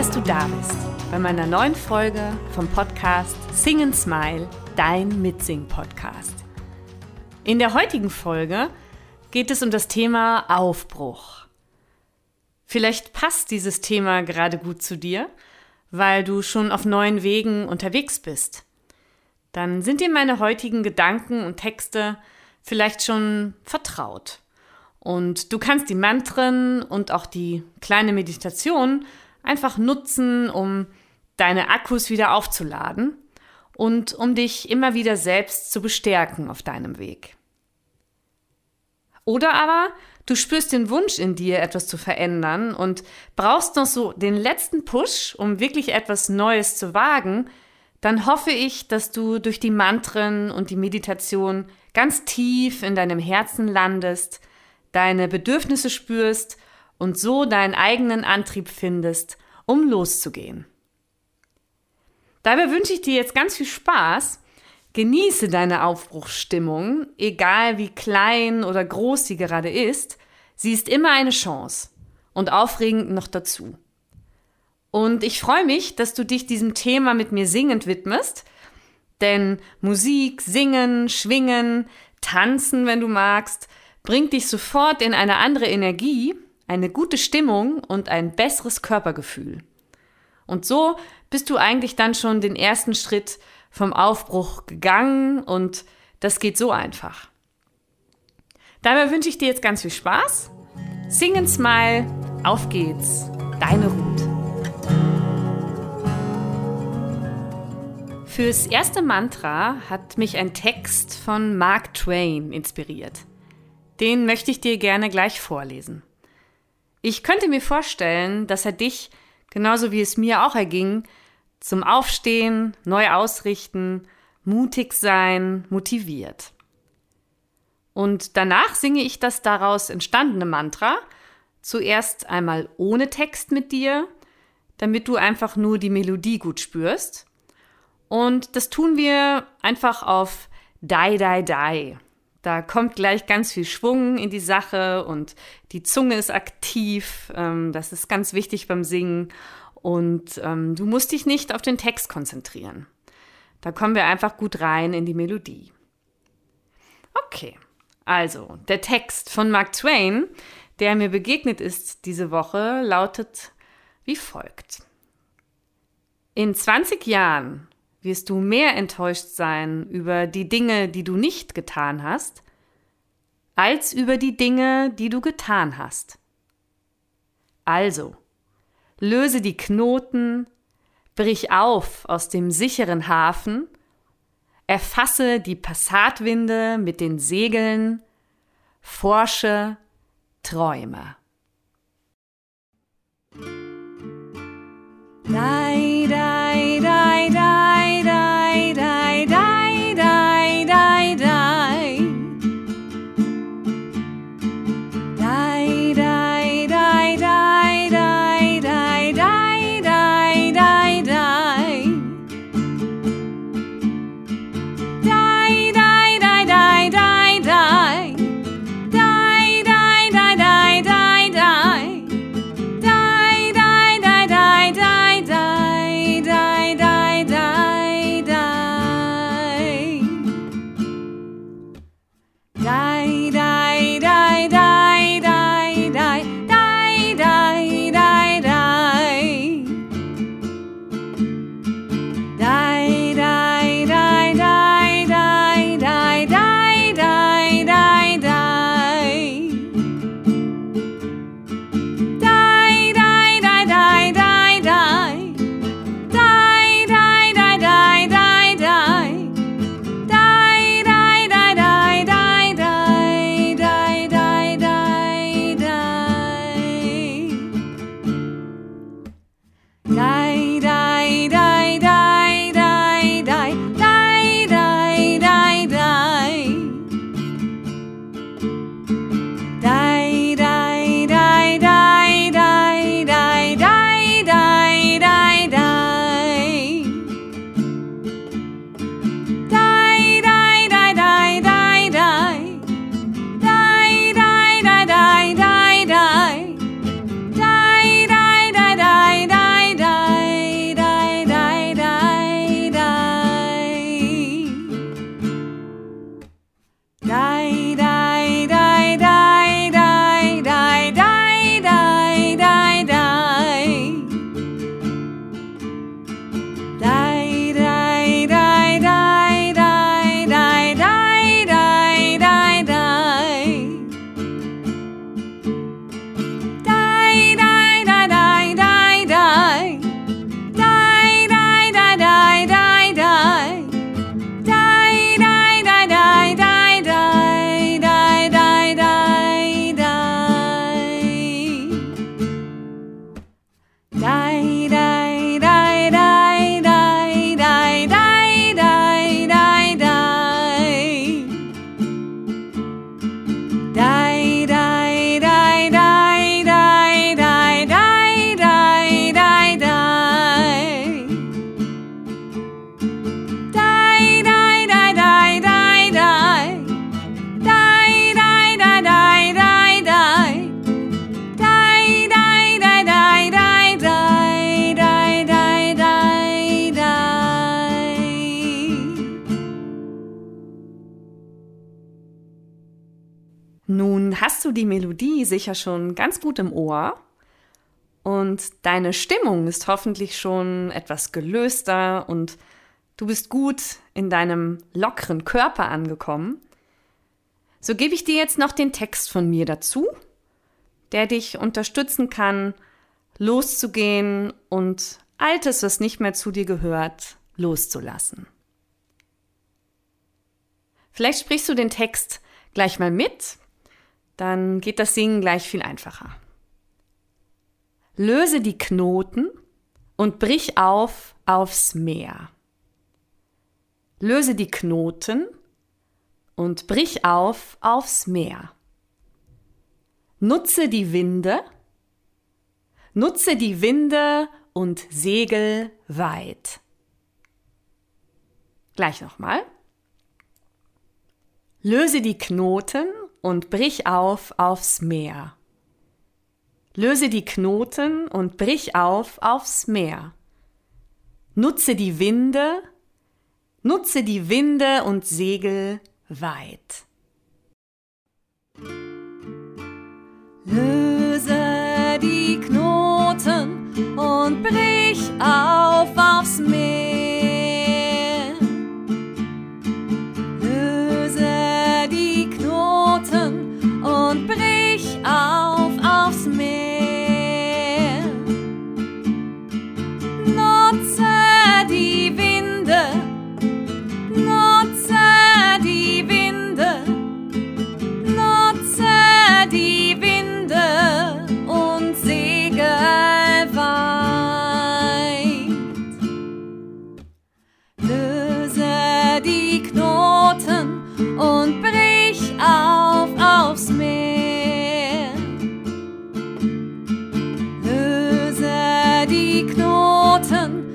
dass du da bist bei meiner neuen Folge vom Podcast Sing and Smile, dein Mitsing-Podcast. In der heutigen Folge geht es um das Thema Aufbruch. Vielleicht passt dieses Thema gerade gut zu dir, weil du schon auf neuen Wegen unterwegs bist. Dann sind dir meine heutigen Gedanken und Texte vielleicht schon vertraut. Und du kannst die Mantren und auch die kleine Meditation einfach nutzen, um deine Akkus wieder aufzuladen und um dich immer wieder selbst zu bestärken auf deinem Weg. Oder aber du spürst den Wunsch in dir, etwas zu verändern und brauchst noch so den letzten Push, um wirklich etwas Neues zu wagen, dann hoffe ich, dass du durch die Mantren und die Meditation ganz tief in deinem Herzen landest, deine Bedürfnisse spürst und so deinen eigenen Antrieb findest, um loszugehen. Dabei wünsche ich dir jetzt ganz viel Spaß. Genieße deine Aufbruchsstimmung, egal wie klein oder groß sie gerade ist. Sie ist immer eine Chance und aufregend noch dazu. Und ich freue mich, dass du dich diesem Thema mit mir singend widmest, denn Musik, Singen, Schwingen, Tanzen, wenn du magst, bringt dich sofort in eine andere Energie, eine gute Stimmung und ein besseres Körpergefühl. Und so bist du eigentlich dann schon den ersten Schritt vom Aufbruch gegangen und das geht so einfach. Dabei wünsche ich dir jetzt ganz viel Spaß. Sing and Smile, auf geht's, deine Ruth. Fürs erste Mantra hat mich ein Text von Mark Twain inspiriert. Den möchte ich dir gerne gleich vorlesen. Ich könnte mir vorstellen, dass er dich, genauso wie es mir auch erging, zum Aufstehen, neu ausrichten, mutig sein, motiviert. Und danach singe ich das daraus entstandene Mantra, zuerst einmal ohne Text mit dir, damit du einfach nur die Melodie gut spürst. Und das tun wir einfach auf Die, Die, Die. Da kommt gleich ganz viel Schwung in die Sache und die Zunge ist aktiv. Ähm, das ist ganz wichtig beim Singen. Und ähm, du musst dich nicht auf den Text konzentrieren. Da kommen wir einfach gut rein in die Melodie. Okay, also der Text von Mark Twain, der mir begegnet ist diese Woche, lautet wie folgt. In 20 Jahren wirst du mehr enttäuscht sein über die Dinge, die du nicht getan hast, als über die Dinge, die du getan hast. Also, löse die Knoten, brich auf aus dem sicheren Hafen, erfasse die Passatwinde mit den Segeln, forsche, träume. Die, die, die. Sicher schon ganz gut im Ohr und deine Stimmung ist hoffentlich schon etwas gelöster und du bist gut in deinem lockeren Körper angekommen. So gebe ich dir jetzt noch den Text von mir dazu, der dich unterstützen kann, loszugehen und Altes, was nicht mehr zu dir gehört, loszulassen. Vielleicht sprichst du den Text gleich mal mit, dann geht das Singen gleich viel einfacher. Löse die Knoten und brich auf aufs Meer. Löse die Knoten und brich auf aufs Meer. Nutze die Winde, nutze die Winde und segel weit. Gleich nochmal. Löse die Knoten und brich auf aufs Meer. Löse die Knoten und brich auf aufs Meer. Nutze die Winde, nutze die Winde und segel weit. Löse die Knoten und brich auf aufs Meer. Knoten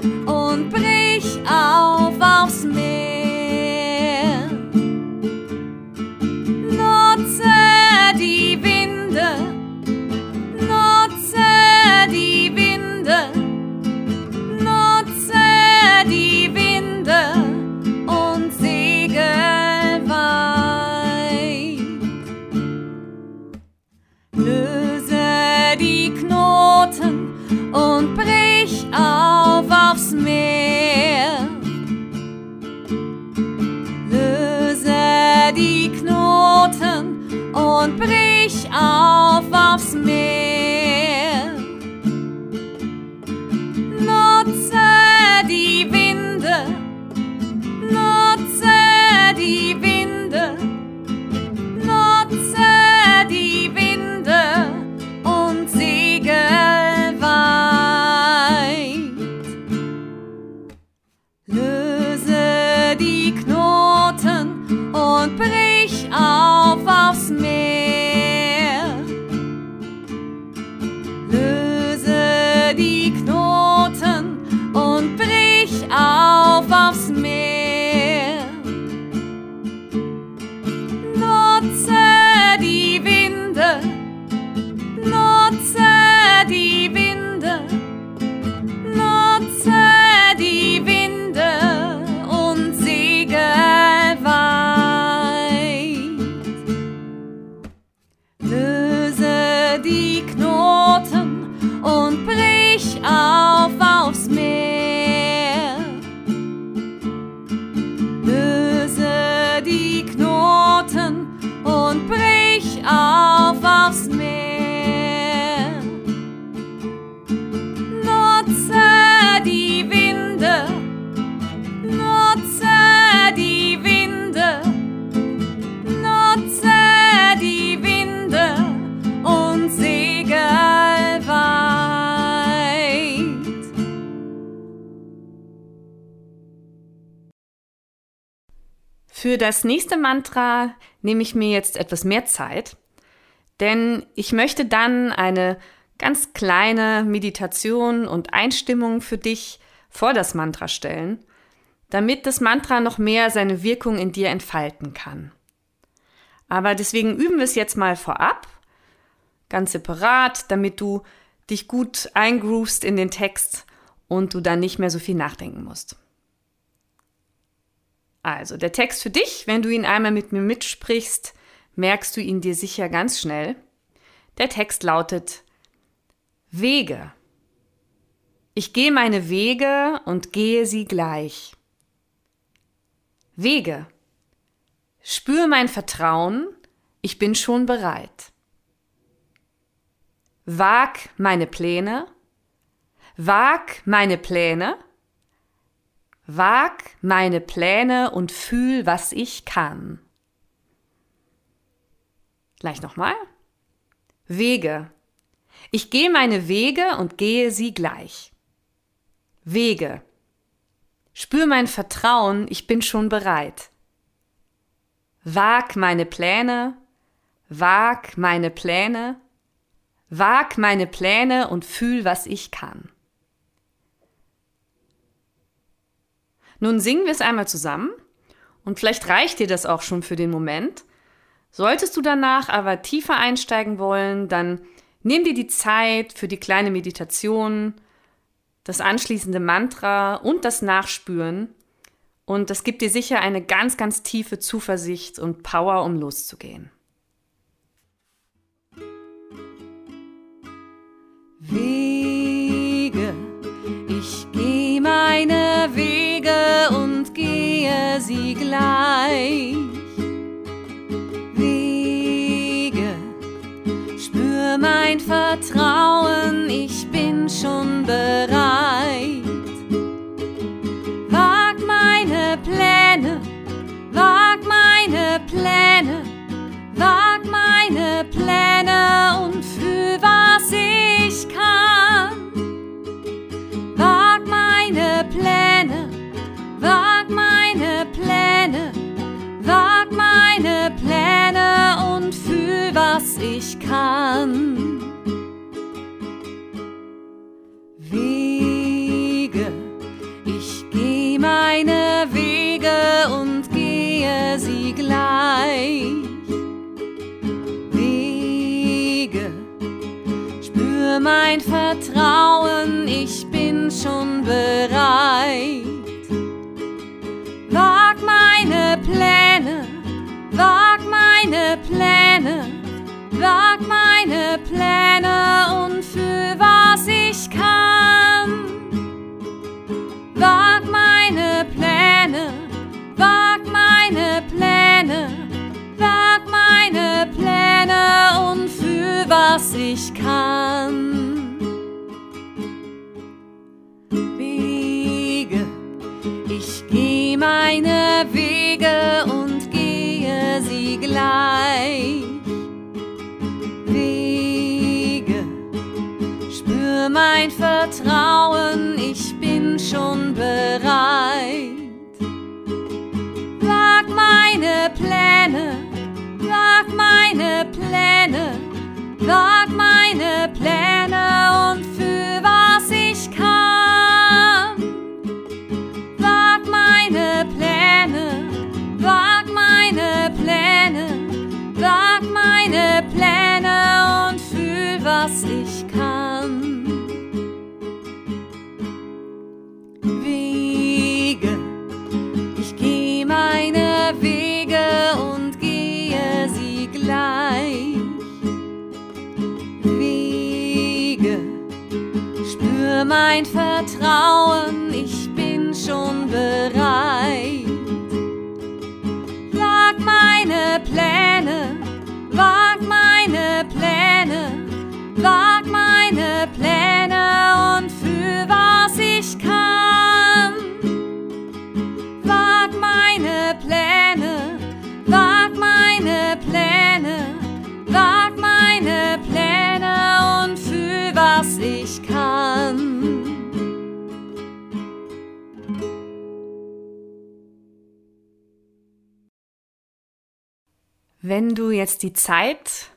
zniknął. Für das nächste Mantra nehme ich mir jetzt etwas mehr Zeit, denn ich möchte dann eine ganz kleine Meditation und Einstimmung für dich vor das Mantra stellen, damit das Mantra noch mehr seine Wirkung in dir entfalten kann. Aber deswegen üben wir es jetzt mal vorab, ganz separat, damit du dich gut eingroovst in den Text und du dann nicht mehr so viel nachdenken musst. Also, der Text für dich, wenn du ihn einmal mit mir mitsprichst, merkst du ihn dir sicher ganz schnell. Der Text lautet Wege. Ich gehe meine Wege und gehe sie gleich. Wege. Spür mein Vertrauen, ich bin schon bereit. Wag meine Pläne, wag meine Pläne, wag meine Pläne und fühl, was ich kann. Gleich nochmal. Wege. Ich gehe meine Wege und gehe sie gleich. Wege. Spür mein Vertrauen, ich bin schon bereit. Wag meine Pläne, wag meine Pläne, wag meine Pläne und fühl, was ich kann. Nun singen wir es einmal zusammen und vielleicht reicht dir das auch schon für den Moment. Solltest du danach aber tiefer einsteigen wollen, dann nimm dir die Zeit für die kleine Meditation, das anschließende Mantra und das Nachspüren und das gibt dir sicher eine ganz, ganz tiefe Zuversicht und Power, um loszugehen. Wege, ich gehe meine gleich. Wege, spür mein Vertrauen, ich bin schon bereit. Kann. Wege, ich geh meine Wege und gehe sie gleich. Wege, spür mein Vertrauen, ich bin schon bereit. Wag meine Pläne, wag meine Pläne, wag meine Pläne und fühl, was ich kann. Wag meine Pläne meine Pläne, wag meine Pläne und fühl, was ich kann. Wege, ich geh meine Wege und gehe sie gleich. Mein Vertrauen, ich bin schon bereit. Meine Pläne, sag meine Pläne, sag mein Vertrauen, ich bin schon bereit. Sag meine Pläne, Wenn du jetzt die Zeit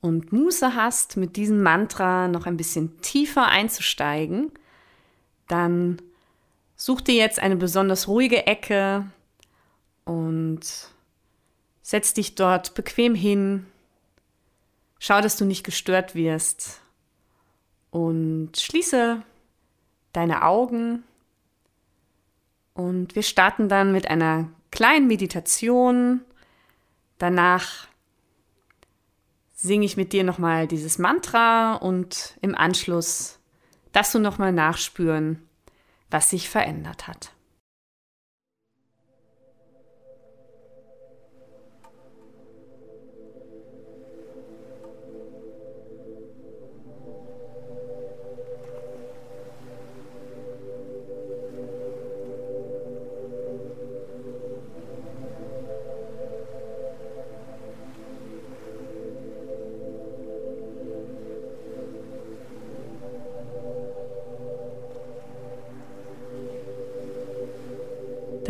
und Muße hast, mit diesem Mantra noch ein bisschen tiefer einzusteigen, dann such dir jetzt eine besonders ruhige Ecke und Setz dich dort bequem hin. Schau, dass du nicht gestört wirst. Und schließe deine Augen. Und wir starten dann mit einer kleinen Meditation. Danach singe ich mit dir nochmal dieses Mantra und im Anschluss darfst du nochmal nachspüren, was sich verändert hat.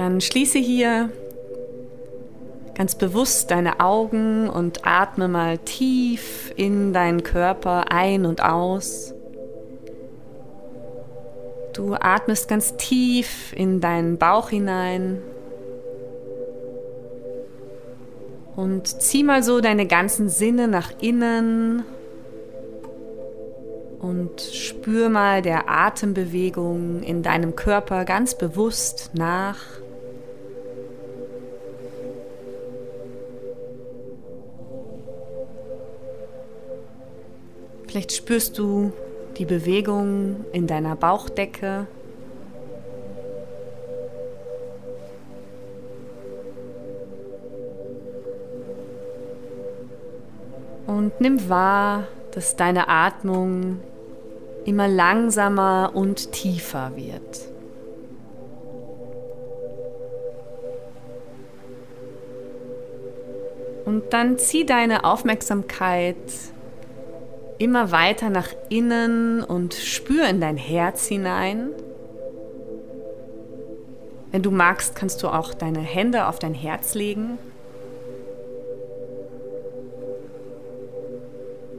Dann schließe hier ganz bewusst deine Augen und atme mal tief in deinen Körper ein und aus. Du atmest ganz tief in deinen Bauch hinein und zieh mal so deine ganzen Sinne nach innen und spür mal der Atembewegung in deinem Körper ganz bewusst nach. Vielleicht spürst du die Bewegung in deiner Bauchdecke. Und nimm wahr, dass deine Atmung immer langsamer und tiefer wird. Und dann zieh deine Aufmerksamkeit immer weiter nach innen und spür in dein Herz hinein. Wenn du magst, kannst du auch deine Hände auf dein Herz legen.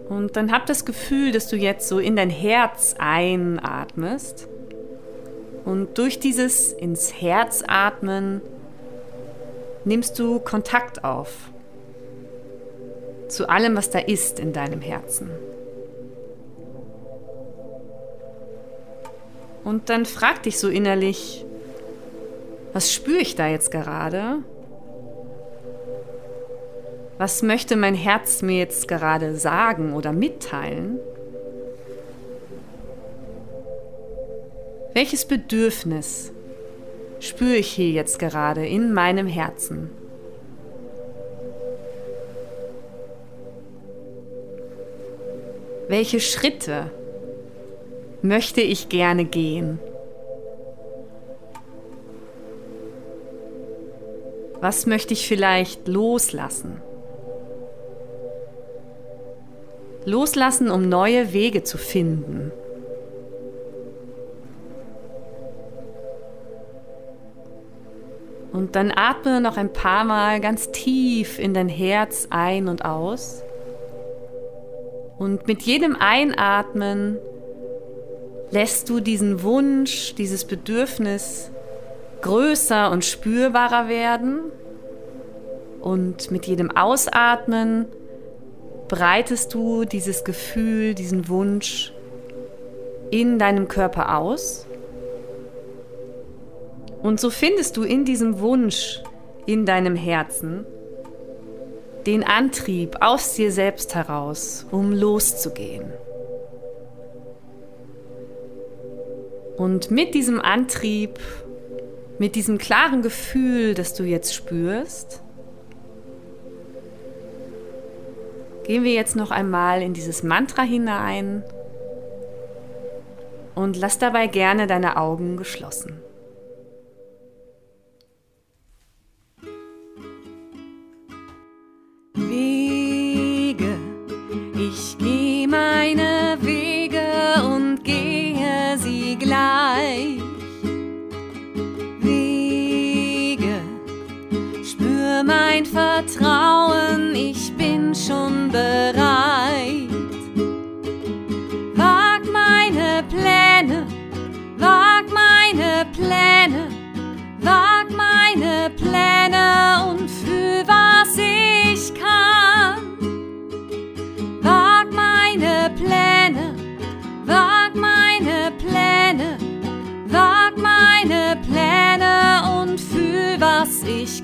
Und dann hab das Gefühl, dass du jetzt so in dein Herz einatmest. Und durch dieses ins Herz atmen nimmst du Kontakt auf zu allem, was da ist in deinem Herzen. Und dann frag dich so innerlich, was spüre ich da jetzt gerade? Was möchte mein Herz mir jetzt gerade sagen oder mitteilen? Welches Bedürfnis spüre ich hier jetzt gerade in meinem Herzen? Welche Schritte möchte ich gerne gehen? Was möchte ich vielleicht loslassen? Loslassen, um neue Wege zu finden. Und dann atme noch ein paar Mal ganz tief in dein Herz ein und aus. Und mit jedem Einatmen lässt du diesen Wunsch, dieses Bedürfnis größer und spürbarer werden. Und mit jedem Ausatmen breitest du dieses Gefühl, diesen Wunsch in deinem Körper aus. Und so findest du in diesem Wunsch in deinem Herzen den Antrieb aus dir selbst heraus, um loszugehen. Und mit diesem Antrieb, mit diesem klaren Gefühl, das du jetzt spürst, gehen wir jetzt noch einmal in dieses Mantra hinein und lass dabei gerne deine Augen geschlossen.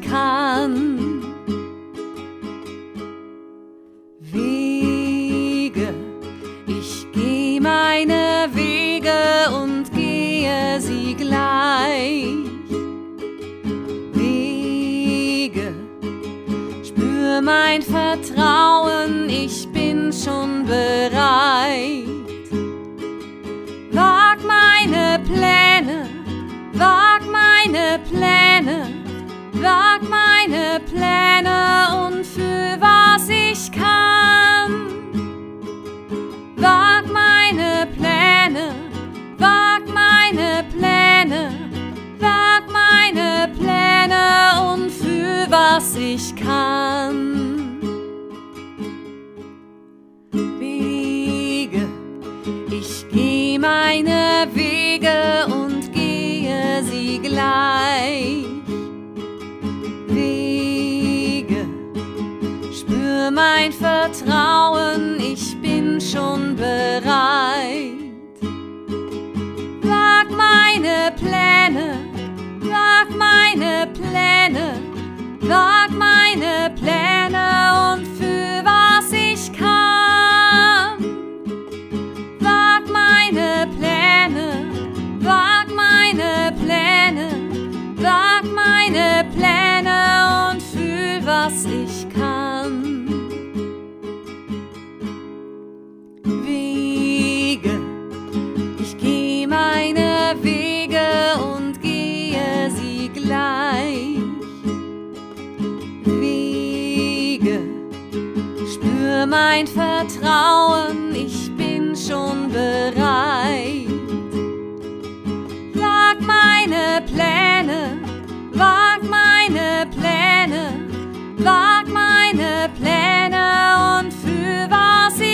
kann. Wege, ich gehe meine Wege und gehe sie gleich. Wege, spür mein Vertrauen, ich bin schon bereit. Wag meine Pläne. Wag meine Pläne und für was ich kann. Wag meine Pläne, wag meine Pläne, wag meine Pläne und für was ich kann. Mein Vertrauen, ich bin schon bereit. Wag meine Pläne, wag meine Pläne, wag meine Pläne und für was ich kann. Wag meine Pläne, wag meine Pläne, wag meine Pläne und fühl, was ich mein Vertrauen, ich bin schon bereit. Wag meine Pläne, wag meine Pläne, wag meine Pläne und für was ich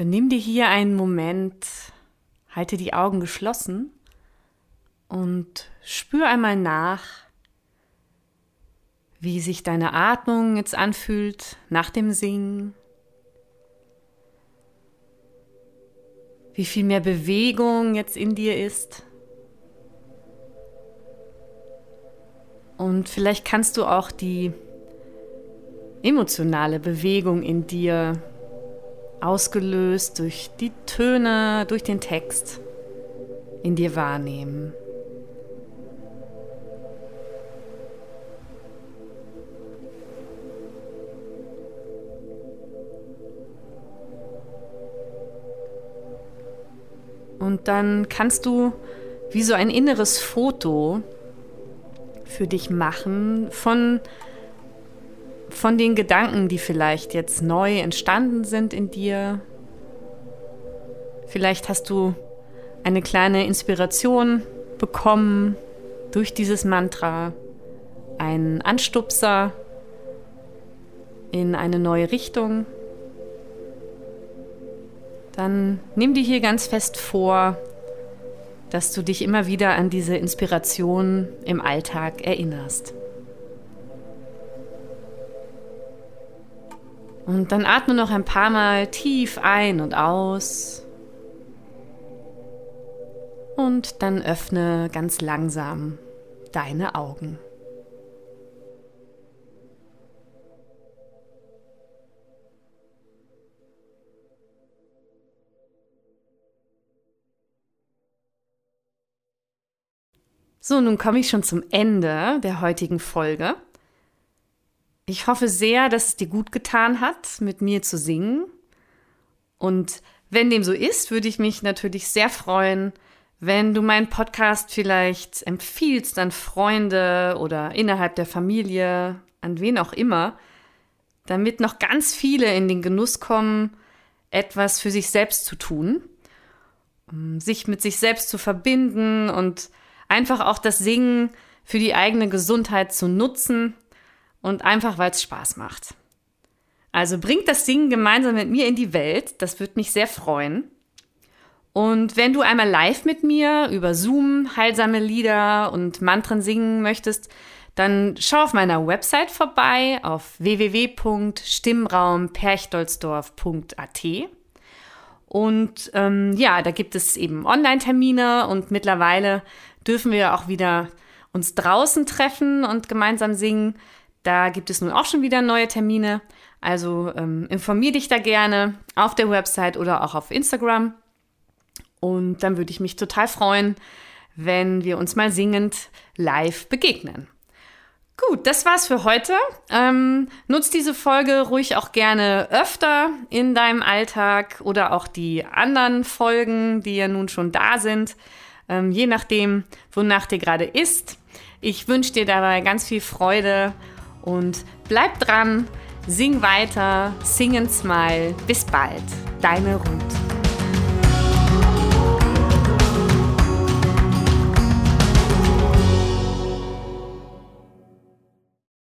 dann nimm dir hier einen Moment, halte die Augen geschlossen und spür einmal nach, wie sich deine Atmung jetzt anfühlt nach dem Singen. Wie viel mehr Bewegung jetzt in dir ist. Und vielleicht kannst du auch die emotionale Bewegung in dir ausgelöst durch die Töne, durch den Text in dir wahrnehmen. Und dann kannst du wie so ein inneres Foto für dich machen von, von den Gedanken, die vielleicht jetzt neu entstanden sind in dir. Vielleicht hast du eine kleine Inspiration bekommen durch dieses Mantra, einen Anstupser in eine neue Richtung. Dann nimm dir hier ganz fest vor, dass du dich immer wieder an diese Inspiration im Alltag erinnerst. Und dann atme noch ein paar Mal tief ein und aus. Und dann öffne ganz langsam deine Augen. So, nun komme ich schon zum Ende der heutigen Folge. Ich hoffe sehr, dass es dir gut getan hat, mit mir zu singen. Und wenn dem so ist, würde ich mich natürlich sehr freuen, wenn du meinen Podcast vielleicht empfiehlst an Freunde oder innerhalb der Familie, an wen auch immer, damit noch ganz viele in den Genuss kommen, etwas für sich selbst zu tun, sich mit sich selbst zu verbinden und einfach auch das Singen für die eigene Gesundheit zu nutzen und einfach, weil es Spaß macht. Also bringt das Singen gemeinsam mit mir in die Welt, das würde mich sehr freuen. Und wenn du einmal live mit mir über Zoom heilsame Lieder und Mantren singen möchtest, dann schau auf meiner Website vorbei auf www.stimmraumperchtoldsdorf.at. Und ähm, ja, da gibt es eben Online-Termine und mittlerweile dürfen wir auch wieder uns draußen treffen und gemeinsam singen. Da gibt es nun auch schon wieder neue Termine. Also ähm, informier dich da gerne auf der Website oder auch auf Instagram. Und dann würde ich mich total freuen, wenn wir uns mal singend live begegnen. Gut, das war's für heute. Ähm, nutz diese Folge ruhig auch gerne öfter in deinem Alltag oder auch die anderen Folgen, die ja nun schon da sind, ähm, je nachdem, wonach dir gerade ist. Ich wünsche dir dabei ganz viel Freude und bleib dran, sing weiter, sing and smile. Bis bald, deine Ruth.